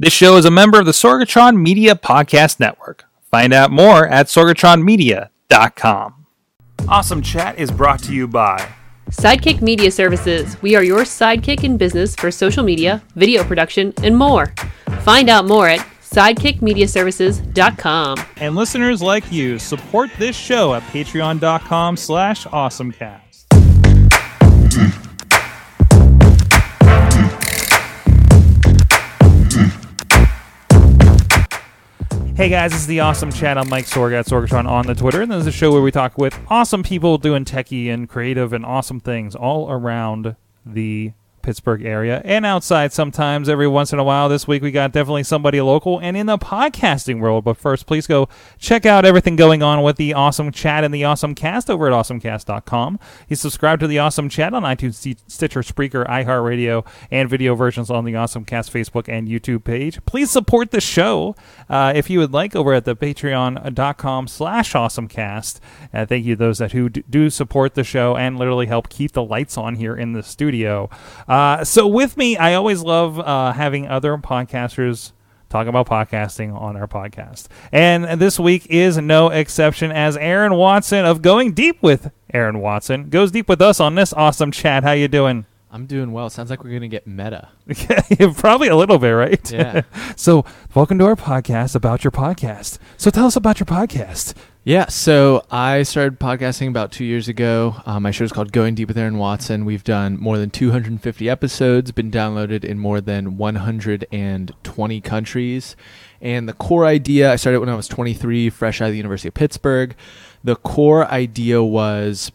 This show is a member of the Sorgatron Media Podcast Network. Find out more at sorgatronmedia.com. Awesome Chat is brought to you by Sidekick Media Services. We are your sidekick in business for social media, video production, and more. Find out more at sidekickmediaservices.com. and listeners like you support this show at patreon.com slash awesomecast. Hey guys, this is the Awesome Chat. I'm Mike Sorg at Sorgatron on the Twitter, and this is a show where we talk with awesome people doing techie and creative and awesome things all around the Pittsburgh area and outside sometimes every once in a while. This week we got definitely somebody local and in the podcasting world. But first, please go check out everything going on with the Awesome Chat and the Awesome Cast over at awesomecast.com. You subscribe to the Awesome Chat on iTunes, Stitcher, Spreaker, iHeartRadio, and video versions on the Awesome Cast Facebook and YouTube page. Please support the show uh, if you would like over at the patreon.com slash awesomecast. Uh, thank you those that who do support the show and literally help keep the lights on here in the studio. Uh, so with me, I always love uh, having other podcasters talk about podcasting on our podcast. And this week is no exception as Aaron Watson of Going Deep with Aaron Watson goes deep with us on this awesome chat. How you doing? I'm doing well. Sounds like we're gonna get meta. Probably a little bit, right? Yeah. so, welcome to our podcast about your podcast. So, tell us about your podcast. Yeah. So I started podcasting about two years ago. Uh, my show is called Going Deep with Aaron Watson. We've done more than 250 episodes, been downloaded in more than 120 countries. And the core idea, I started when I was 23, fresh out of the University of Pittsburgh. The core idea was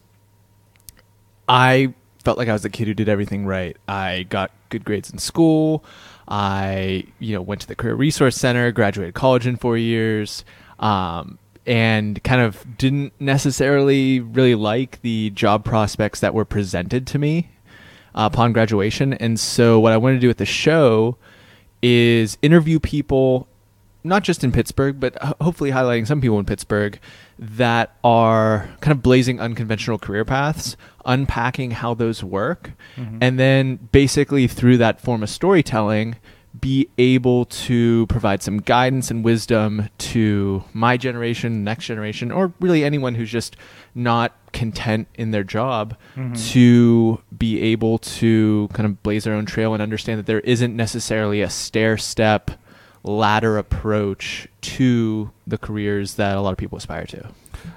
I felt like I was the kid who did everything right. I got good grades in school. I, you know, went to the Career Resource Center, graduated college in four years, um, and kind of didn't necessarily really like the job prospects that were presented to me uh, upon graduation. And so, what I wanted to do with the show is interview people, not just in Pittsburgh, but hopefully highlighting some people in Pittsburgh that are kind of blazing unconventional career paths, unpacking how those work, and then basically through that form of storytelling, be able to provide some guidance and wisdom to my generation, next generation, or really anyone who's just not content in their job mm-hmm. to be able to kind of blaze their own trail and understand that there isn't necessarily a stair step ladder approach to the careers that a lot of people aspire to.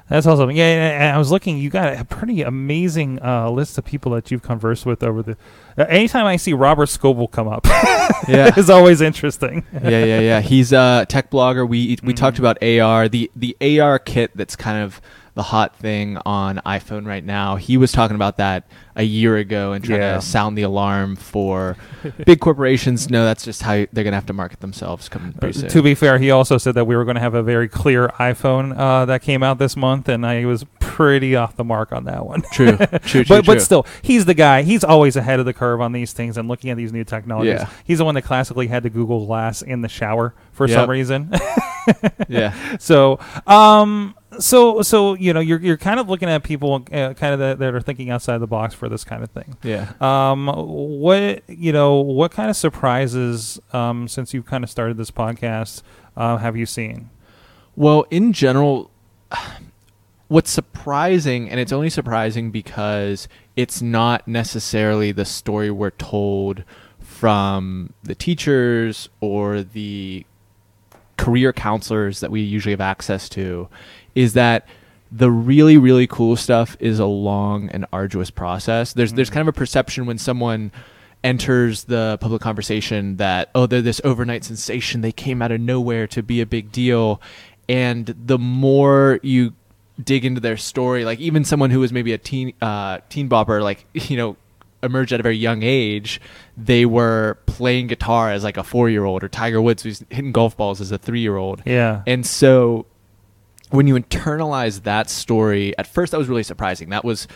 That's awesome. Yeah, I was looking. You got a pretty amazing uh, list of people that you've conversed with over the. Uh, anytime I see Robert Scoble come up, Yeah. it's always interesting. yeah, yeah, yeah. He's a tech blogger. We we Mhm. talked about AR, the the AR kit that's kind of the hot thing on iPhone right now. He was talking about that a year ago and trying Yeah. to sound the alarm for big corporations. No, that's just how they're gonna have to market themselves coming Uh, soon. to be fair, he also said that we were going to have a very clear iPhone uh, that came out this month, and I was pretty off the mark on that one. true, true, true, but but still, he's the guy. He's always ahead of the curve on these things and looking at these new technologies. Yeah. He's the one that classically had the Google Glass in the shower for Yep. some reason. yeah, so um so so you know you're you're kind of looking at people uh, kind of that, that are thinking outside the box for this kind of thing. Yeah. um what you know what kind of surprises um since you've kind of started this podcast uh, have you seen? Well, in general, what's surprising, and it's only surprising because it's not necessarily the story we're told from the teachers or the career counselors that we usually have access to, is that the really really cool stuff is a long and arduous process. There's there's Mhm. kind of a perception when someone enters the public conversation that oh they're this overnight sensation they came out of nowhere to be a big deal and the more you dig into their story like even someone who was maybe a teen uh, teen bopper like you know emerged at a very young age they were playing guitar as like a four year old or tiger woods who's hitting golf balls as a three year old yeah and so when you internalize that story, at first that was really surprising. That was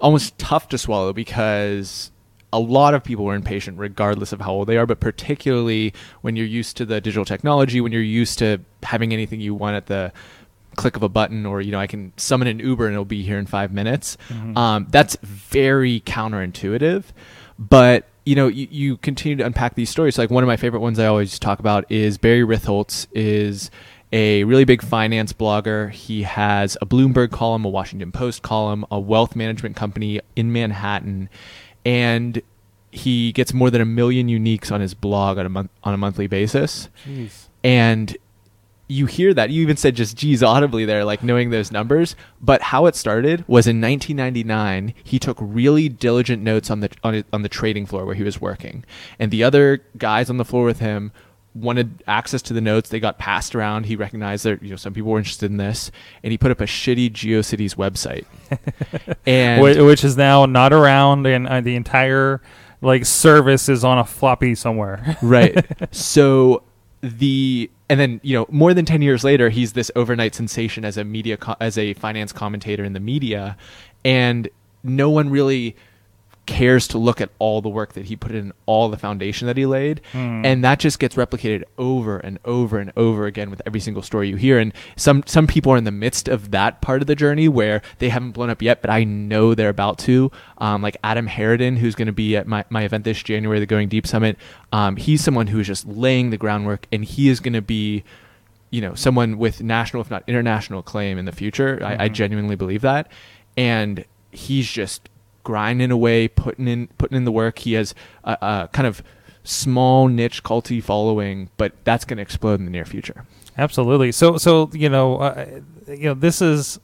almost tough to swallow because a lot of people are impatient regardless of how old they are, but particularly when you're used to the digital technology, when you're used to having anything you want at the click of a button or you know I can summon an Uber and it'll be here in 5 minutes. Mhm. Um, that's very counterintuitive, but you know, you, you continue to unpack these stories. Like one of my favorite ones I always talk about is Barry Ritholtz is a really big finance blogger. He has a Bloomberg column, a Washington Post column, a wealth management company in Manhattan, and he gets more than a million uniques on his blog on a month on a monthly basis. Jeez. And you hear that. You even said just geez audibly there, like knowing those numbers. But how it started was in 1999. He took really diligent notes on the on, on the trading floor where he was working, and the other guys on the floor with him wanted access to the notes. They got passed around. He recognized that you know some people were interested in this, and he put up a shitty GeoCities website, and which is now not around, and uh, the entire like service is on a floppy somewhere. right. So the and then you know more than 10 years later he's this overnight sensation as a media co- as a finance commentator in the media and no one really cares to look at all the work that he put in all the foundation that he laid. Hmm. and that just gets replicated over and over and over again with every single story you hear. And some some people are in the midst of that part of the journey where they haven't blown up yet but i know they're about to. Um, like adam harridan who's going to be at my, my event this january the going deep summit um, he's someone who's just laying the groundwork and he is going to be you know someone with national if not international acclaim in the future. I, I Mhm. genuinely believe that. And he's just grinding away putting in putting in the work he has a, a kind of small niche culty following but that's going to explode in the near future Absolutely. So, so you know, uh, you know, this is,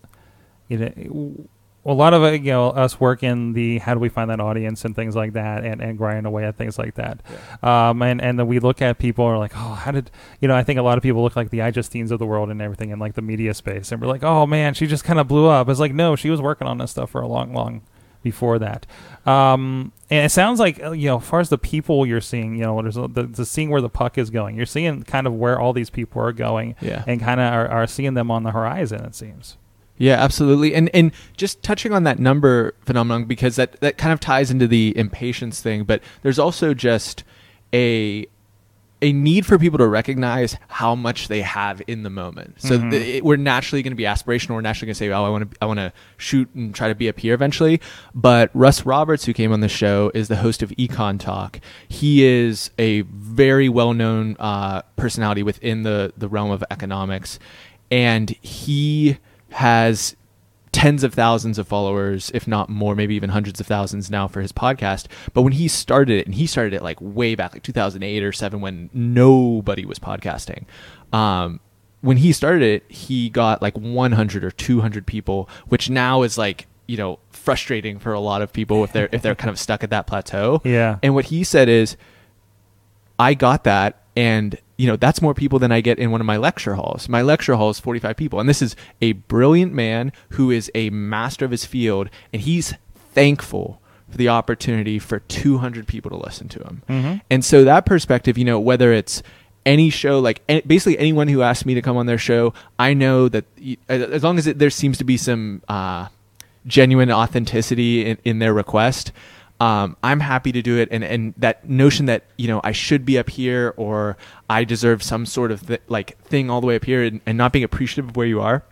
you know, a lot of it, you know, us work in the how do we find that audience and things like that, and and grinding away at things like that. Um, and and then we look at people and are like, oh, how did you know? I think a lot of people look like the iJustines of the world and everything in like the media space, and we're like, oh man, she just kind of blew up. It's like, no, she was working on this stuff for a long, long before that. Um, and it sounds like uh, you know, as far as the people you're seeing, you know, there's a, the, the seeing where the puck is going. You're seeing kind of where all these people are going, Yeah. and kind of are, are seeing them on the horizon. It seems. Yeah, absolutely. And and just touching on that number phenomenon because that that kind of ties into the impatience thing, but there's also just a a need for people to recognize how much they have in the moment. So Mhm. th- it, we're naturally going to be aspirational. We're naturally going to say, "Oh, I want to I want to shoot and try to be a peer eventually." But Russ Roberts, who came on the show, is the host of Econ Talk. He is a very well-known uh, personality within the the realm of economics, and he has tens of thousands of followers, if not more, maybe even hundreds of thousands now for his podcast. But when he started it, and he started it like way back, like 2008 or 7, when nobody was podcasting. Um, when he started it, he got like 100 or 200 people, which now is like, you know, frustrating for a lot of people if they're if they're kind of stuck at that plateau. Yeah. And what he said is, I got that, and you know that's more people than I get in one of my lecture halls. My lecture hall is 45 people, and this is a brilliant man who is a master of his field, and he's thankful for the opportunity for 200 people to listen to him. Mhm. And so that perspective, you know, whether it's any show, like basically anyone who asks me to come on their show, I know that as long as it, there seems to be some uh, genuine authenticity in, in their request, um, I'm happy to do it. And, and that notion that, you know, I should be up here or I deserve some sort of th- like thing all the way up here and, and not being appreciative of where you are.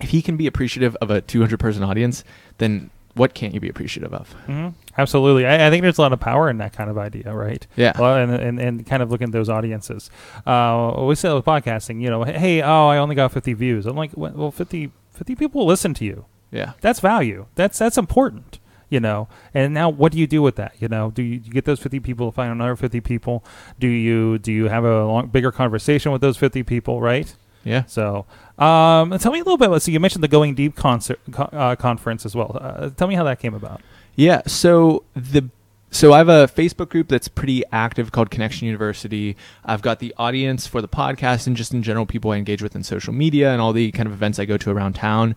If he can be appreciative of a 200 person audience, then what can't you be appreciative of? hmm Absolutely. I, I think there's a lot of power in that kind of idea, right? Yeah. Well, and, and, and kind of looking at those audiences. Uh, we say with podcasting, you know, hey, oh, I only got 50 views. I'm like, well, 50, 50 people listen to you. Yeah. That's value. That's that's important. You know, and now what do you do with that? You know, do you, you get those fifty people to find another fifty people? Do you do you have a long, bigger conversation with those fifty people? Right. Yeah. So, um, tell me a little bit. about So you mentioned the Going Deep concert co- uh, conference as well. Uh, tell me how that came about. Yeah. So the so I have a Facebook group that's pretty active called Connection University. I've got the audience for the podcast and just in general people I engage with in social media and all the kind of events I go to around town.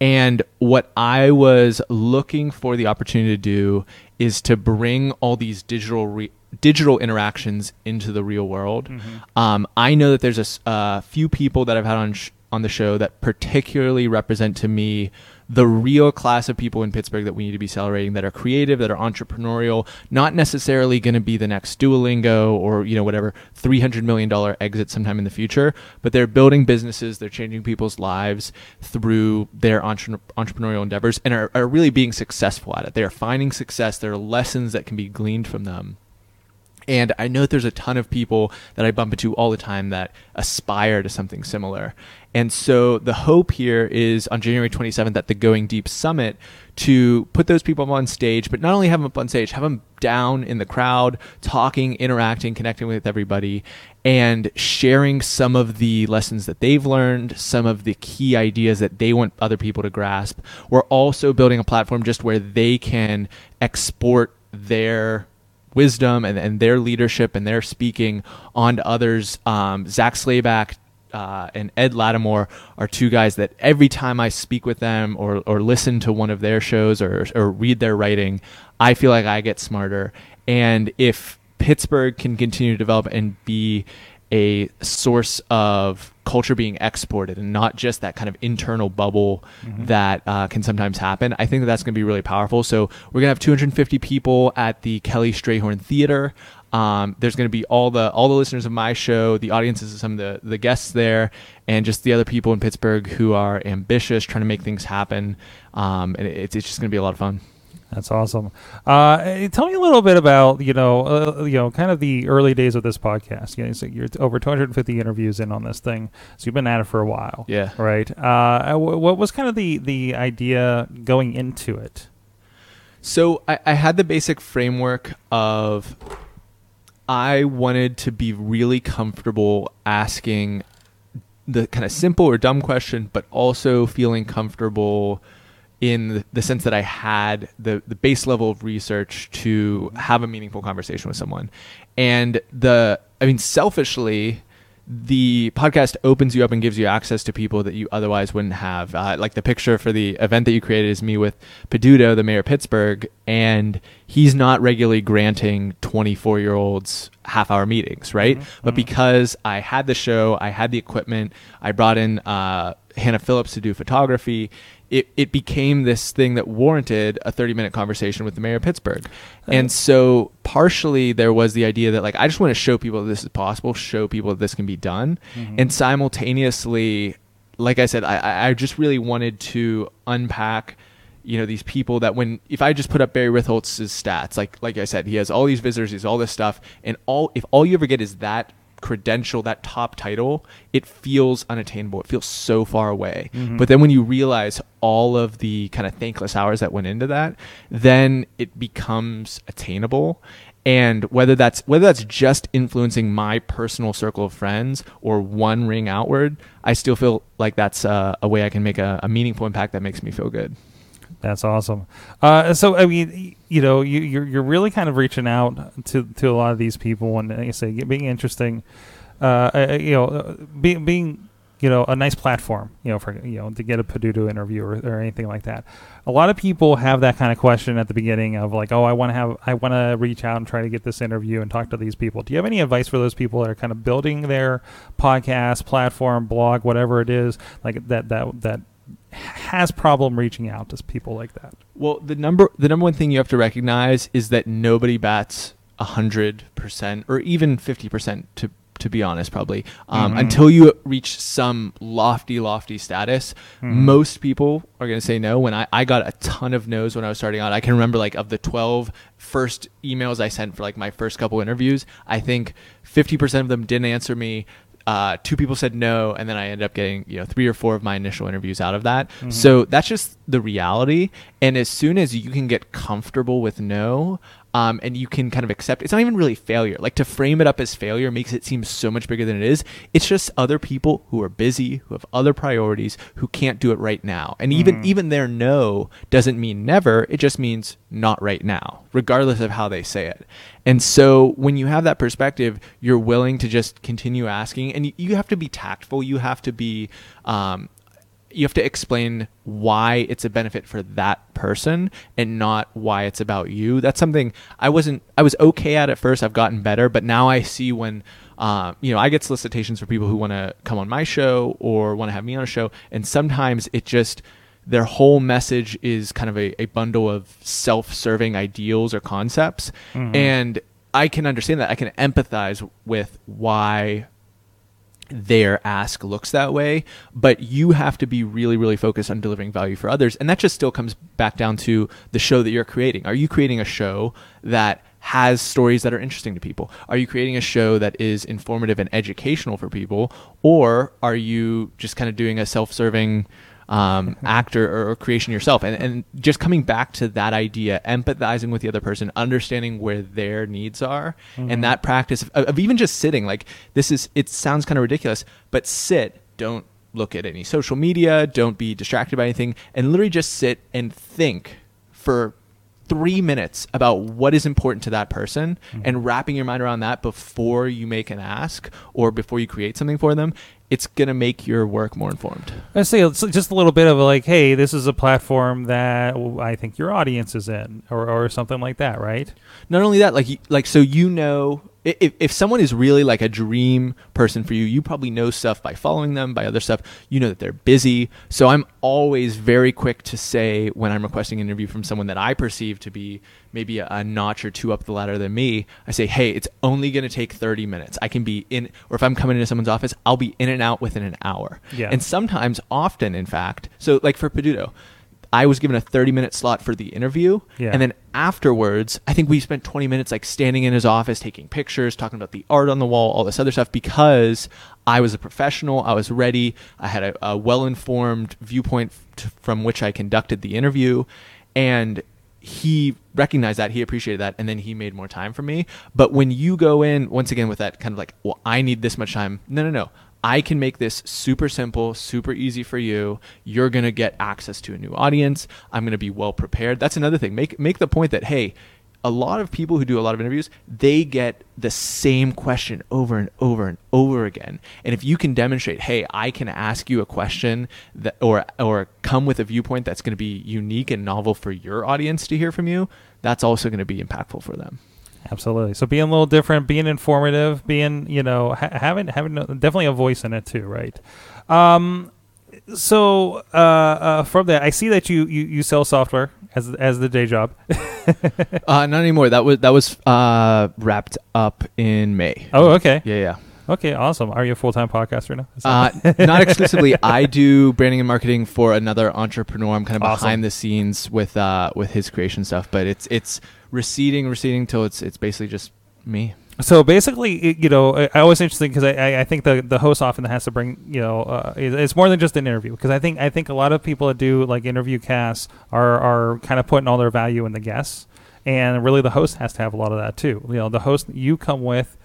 And what I was looking for the opportunity to do is to bring all these digital re- digital interactions into the real world. Um, I know that there's a a few people that I've had on sh- on the show that particularly represent to me the real class of people in Pittsburgh that we need to be celebrating that are creative, that are entrepreneurial, not necessarily going to be the next Duolingo or you know whatever three hundred million dollar exit sometime in the future, but they're building businesses, they're changing people's lives through their entre- entrepreneurial endeavors, and are, are really being successful at it. They are finding success. There are lessons that can be gleaned from them. And I know there's a ton of people that I bump into all the time that aspire to something similar. And so the hope here is on January 27th at the Going Deep Summit to put those people up on stage, but not only have them up on stage, have them down in the crowd, talking, interacting, connecting with everybody, and sharing some of the lessons that they've learned, some of the key ideas that they want other people to grasp. We're also building a platform just where they can export their wisdom and, and their leadership and their speaking onto others. Um, Zak Slayback uh, and Ed Latimore are two guys that every time I speak with them or, or listen to one of their shows or, or read their writing, I feel like I get smarter. And if Pittsburgh can continue to develop and be a source of culture being exported and not just that kind of internal bubble mm-hmm. that uh, can sometimes happen. I think that that's going to be really powerful. So we're going to have 250 people at the Kelly Strayhorn Theater um, there's going to be all the all the listeners of my show, the audiences of some of the the guests there, and just the other people in Pittsburgh who are ambitious, trying to make things happen. Um, and it's it's just going to be a lot of fun. That's awesome. Uh, eh, tell me a little bit about you know uh, you know kind of the early days of this podcast. You know, so you're over 250 interviews in on this thing, so you've been at it for a while. Yeah. Right. Uh, what was kind of the the idea going into it? So I, I had the basic framework of I wanted to be really comfortable asking the kind of simple or dumb question, but also feeling comfortable in the sense that I had the, the base level of research to have a meaningful conversation with someone. And the, I mean, selfishly, the podcast opens you up and gives you access to people that you otherwise wouldn't have. Uh, like the picture for the event that you created is me with Peduto, the mayor of Pittsburgh, and he's not regularly granting 24 year olds half hour meetings, right? Mm-hmm. But because I had the show, I had the equipment, I brought in uh, Hannah Phillips to do photography, it, it became this thing that warranted a 30 minute conversation with the mayor of Pittsburgh. And so partially there was the idea that like I just want to show people that this is possible, show people that this can be done. Mm-hmm. And simultaneously, like I said, I, I just really wanted to unpack you know these people that when if I just put up Barry Ritholtz's stats, like like I said, he has all these visitors, he's all this stuff, and all if all you ever get is that credential, that top title, it feels unattainable. It feels so far away. Mm-hmm. But then when you realize all of the kind of thankless hours that went into that, then it becomes attainable. And whether that's whether that's just influencing my personal circle of friends or one ring outward, I still feel like that's uh, a way I can make a, a meaningful impact that makes me feel good. That's awesome. Uh, so I mean, you know, you, you're you're really kind of reaching out to to a lot of these people, and like say, being interesting. Uh, you know, uh, being being you know a nice platform, you know, for you know to get a Peduto interview or, or anything like that. A lot of people have that kind of question at the beginning of like, oh, I want to have, I want to reach out and try to get this interview and talk to these people. Do you have any advice for those people that are kind of building their podcast, platform, blog, whatever it is, like that that that has problem reaching out to people like that. Well, the number the number one thing you have to recognize is that nobody bats hundred percent or even fifty percent to to be honest, probably um, mm-hmm. until you reach some lofty, lofty status. Mm-hmm. Most people are going to say no. When I, I got a ton of no's when I was starting out, I can remember like of the 12 first emails I sent for like my first couple interviews, I think 50% of them didn't answer me uh, two people said no, and then I ended up getting you know three or four of my initial interviews out of that. Mm-hmm. So that's just the reality. And as soon as you can get comfortable with no, um, and you can kind of accept it's not even really failure. Like to frame it up as failure makes it seem so much bigger than it is. It's just other people who are busy, who have other priorities, who can't do it right now. And even mm. even their no doesn't mean never. It just means not right now, regardless of how they say it. And so when you have that perspective, you're willing to just continue asking, and you, you have to be tactful. You have to be um, you have to explain why it's a benefit for that person and not why it's about you. That's something I wasn't I was okay at at first. I've gotten better, but now I see when uh, you know I get solicitations for people who want to come on my show or want to have me on a show, and sometimes it just their whole message is kind of a, a bundle of self-serving ideals or concepts Mhm. and i can understand that i can empathize with why their ask looks that way but you have to be really really focused on delivering value for others. And that just still comes back down to the show that you're creating. Are you creating a show that has stories that are interesting to people? Are you creating a show that is informative and educational for people? Or are you just kind of doing a self-serving um, actor or, creation yourself and, and just coming back to that idea empathizing with the other person understanding where their needs are Mhm. and that practice of, of even just sitting like this is it sounds kind of ridiculous but sit don't look at any social media don't be distracted by anything and literally just sit and think for three minutes about what is important to that person Mhm. and wrapping your mind around that before you make an ask or before you create something for them it's going to make your work more informed I say it's just a little bit of like, hey, this is a platform that I think your audience is in, or, or something like that, right? not only that like like so you know if, if someone is really like a dream person for you you probably know stuff by following them by other stuff. You know that they're busy. So i'm always very quick to say when i'm requesting an interview from someone that i perceive to be maybe a, a notch or two up the ladder than me i say hey it's only going to take 30 minutes. I can be in or if i'm coming into someone's office i'll be in and out within an hour. Yeah. and sometimes often in fact so like for peduto I was given a 30 minute slot for the interview. Yeah. And then afterwards, I think we spent 20 minutes like standing in his office, taking pictures, talking about the art on the wall, all this other stuff because I was a professional. I was ready. I had a, a well informed viewpoint f- from which I conducted the interview. And he recognized that he appreciated that and then he made more time for me but when you go in once again with that kind of like well i need this much time no no no i can make this super simple super easy for you. You're going to get access to a new audience. I'm going to be well prepared. That's another thing. Make make the point that hey a lot of people who do a lot of interviews they get the same question over and over and over again. And if you can demonstrate hey i can ask you a question that or or come with a viewpoint that's going to be unique and novel for your audience to hear from you that's also going to be impactful for them Absolutely. So being a little different, being informative, being you know ha- having having definitely a voice in it too, right? Um, so uh, uh, from that, I see that you, you, you sell software as as the day job. uh, not anymore that was that was uh, wrapped up in may Oh, okay, yeah yeah okay, awesome. Are you a full time podcaster now? Uh, not exclusively. I do branding and marketing for another entrepreneur. I'm kind of Awesome. behind the scenes with uh, with his creation stuff, but it's it's receding, receding till it's it's basically just me. So basically, it, you know, I, I always interesting because I, I, I think the the host often has to bring, you know, uh, it- it's more than just an interview because I think I think a lot of people that do like interview casts are are kind of putting all their value in the guests, and really the host has to have a lot of that too. You know, the host you come with.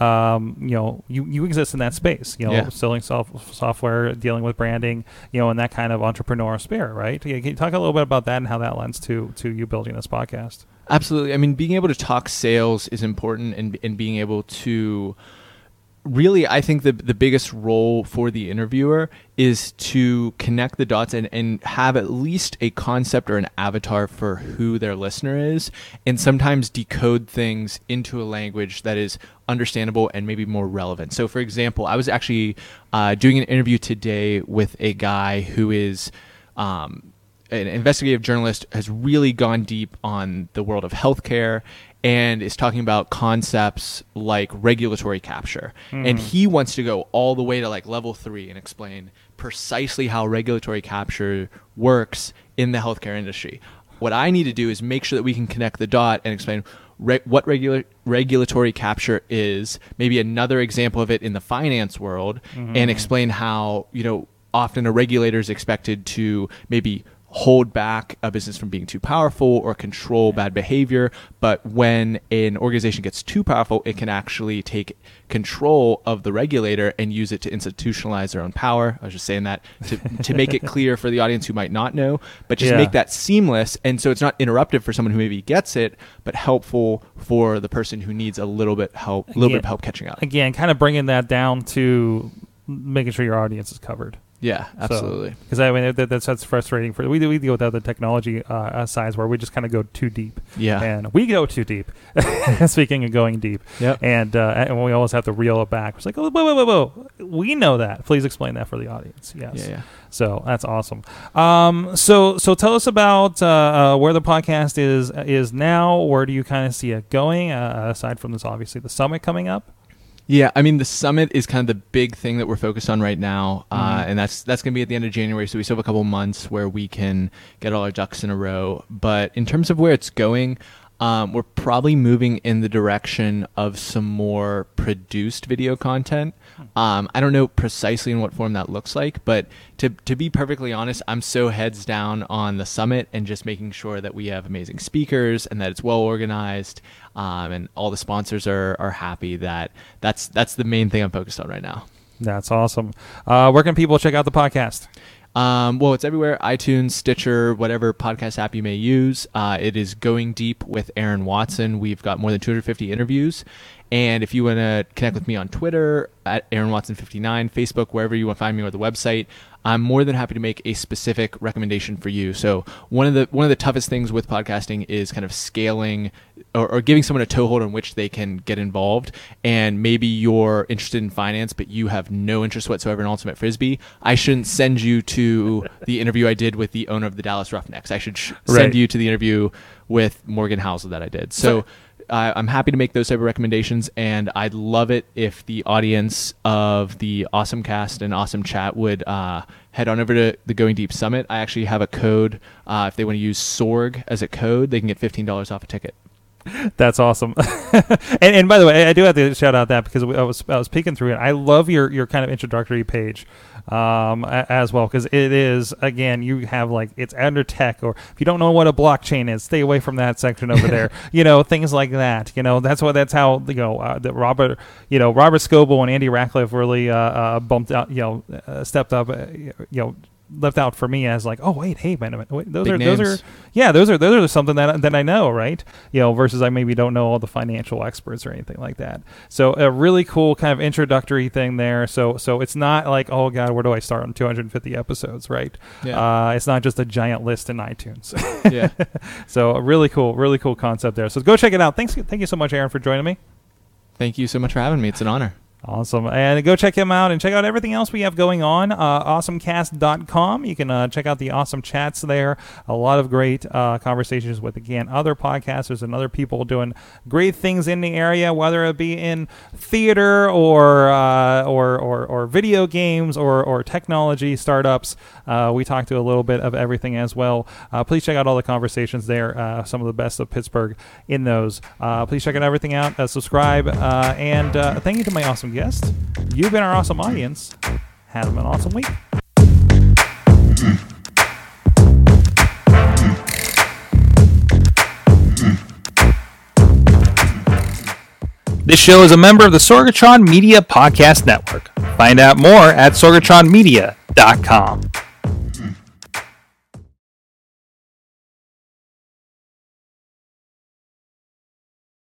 Um, you know, you, you exist in that space, you know, Yeah. selling soft, software, dealing with branding, you know, and that kind of entrepreneurial spirit, right? Can you talk a little bit about that and how that lends to to you building this podcast? Absolutely. I mean, being able to talk sales is important, and and being able to really, I think the the biggest role for the interviewer is to connect the dots and and have at least a concept or an avatar for who their listener is, and sometimes decode things into a language that is understandable and maybe more relevant. So, for example, I was actually uh, doing an interview today with a guy who is. Um, an investigative journalist has really gone deep on the world of healthcare and is talking about concepts like regulatory capture. And hmm. he wants to go all the way to like level three and explain precisely how regulatory capture works in the healthcare industry. What I need to do is make sure that we can connect the dot and explain re- what regula- regulatory capture is, maybe another example of it in the finance world, and mm-hmm. explain how, you know, often a regulator is expected to maybe hold back a business from being too powerful or control bad behavior. But when an organization gets too powerful, it can actually take control of the regulator and use it to institutionalize their own power. I was just saying that to, to make it clear for the audience who might not know, but just Yeah. make that seamless. And so it's not interruptive for someone who maybe gets it, but helpful for the person who needs a little bit help, a little Yeah. bit of help catching up. Again, kind of bringing that down to making sure your audience is covered. Yeah, absolutely. Because I mean that, that's that's frustrating for we we deal with other technology uh, sides where we just kind of go too deep. Yeah. and we go too deep. Speaking of going deep, Yep. and uh, and we always have to reel it back. It's like, oh, whoa, whoa, whoa, whoa! we know that. Please explain that for the audience. Yes. Yeah, yeah. So that's awesome. Um, so so tell us about uh, uh, where the podcast is is now. Where do you kind of see it going? Uh, aside from this, obviously the summit coming up. Yeah, I mean the summit is kind of the big thing that we're focused on right now, uh, Mhm. and that's that's going to be at the end of January. So we still have a couple months where we can get all our ducks in a row. But in terms of where it's going, um, we're probably moving in the direction of some more produced video content. Um, I don't know precisely in what form that looks like, but to to be perfectly honest, I'm so heads down on the summit and just making sure that we have amazing speakers and that it's well organized, um, and all the sponsors are are happy. That that's that's the main thing I'm focused on right now. That's awesome. Uh, where can people check out the podcast? Um, well, it's everywhere iTunes, Stitcher, whatever podcast app you may use. Uh, it is Going Deep with Aaron Watson. We've got more than 250 interviews. And if you want to connect with me on Twitter at Aaron Watson59, Facebook, wherever you want to find me, or the website, I'm more than happy to make a specific recommendation for you. So one of the one of the toughest things with podcasting is kind of scaling or, or giving someone a toehold on which they can get involved. And maybe you're interested in finance, but you have no interest whatsoever in ultimate frisbee. I shouldn't send you to the interview I did with the owner of the Dallas Roughnecks. I should sh- send Right. you to the interview with Morgan Housel that I did. So. I I'm happy to make those type of recommendations, and I'd love it if the audience of the Awesome Cast and Awesome Chat would uh, head on over to the Going Deep Summit. I actually have a code. Uh, if they want to use SORG as a code, they can get fifteen dollars off a ticket. That's awesome. and, and by the way, I do have to shout out that because I was I was peeking through it. I love your your kind of introductory page um, as well because it is again you have like it's under tech or if you don't know what a blockchain is, stay away from that section over there. You know things like that. You know that's what that's how you know uh, that Robert you know Robert Scoble and Andy Ratcliffe really uh, uh, bumped out. You know uh, stepped up. Uh, you know left out for me as like oh wait hey man wait, those Big are those are yeah, those are those are something that that I know, right? You know, versus I maybe don't know all the financial experts or anything like that. So a really cool kind of introductory thing there. So so it's not like oh god, where do I start on 250 episodes, right? Yeah. Uh, it's not just a giant list in iTunes. yeah. so a really cool, really cool concept there. So go check it out. Thanks, thank you so much, Aaron, for joining me. Thank you so much for having me. It's an honor. Awesome. And go check him out and check out everything else we have going on. Uh, awesomecast.com. You can uh, check out the awesome chats there. A lot of great uh, conversations with, again, other podcasters and other people doing great things in the area, whether it be in theater or, uh, or, or, or video games or, or technology startups. Uh, we talked to a little bit of everything as well. Uh, please check out all the conversations there. Uh, some of the best of Pittsburgh in those. Please check out everything out. Subscribe. And thank you to my awesome guest. You've been our awesome audience. Have an awesome week. This show is a member of the Sorgatron Media Podcast Network. Find out more at sorgatronmedia.com.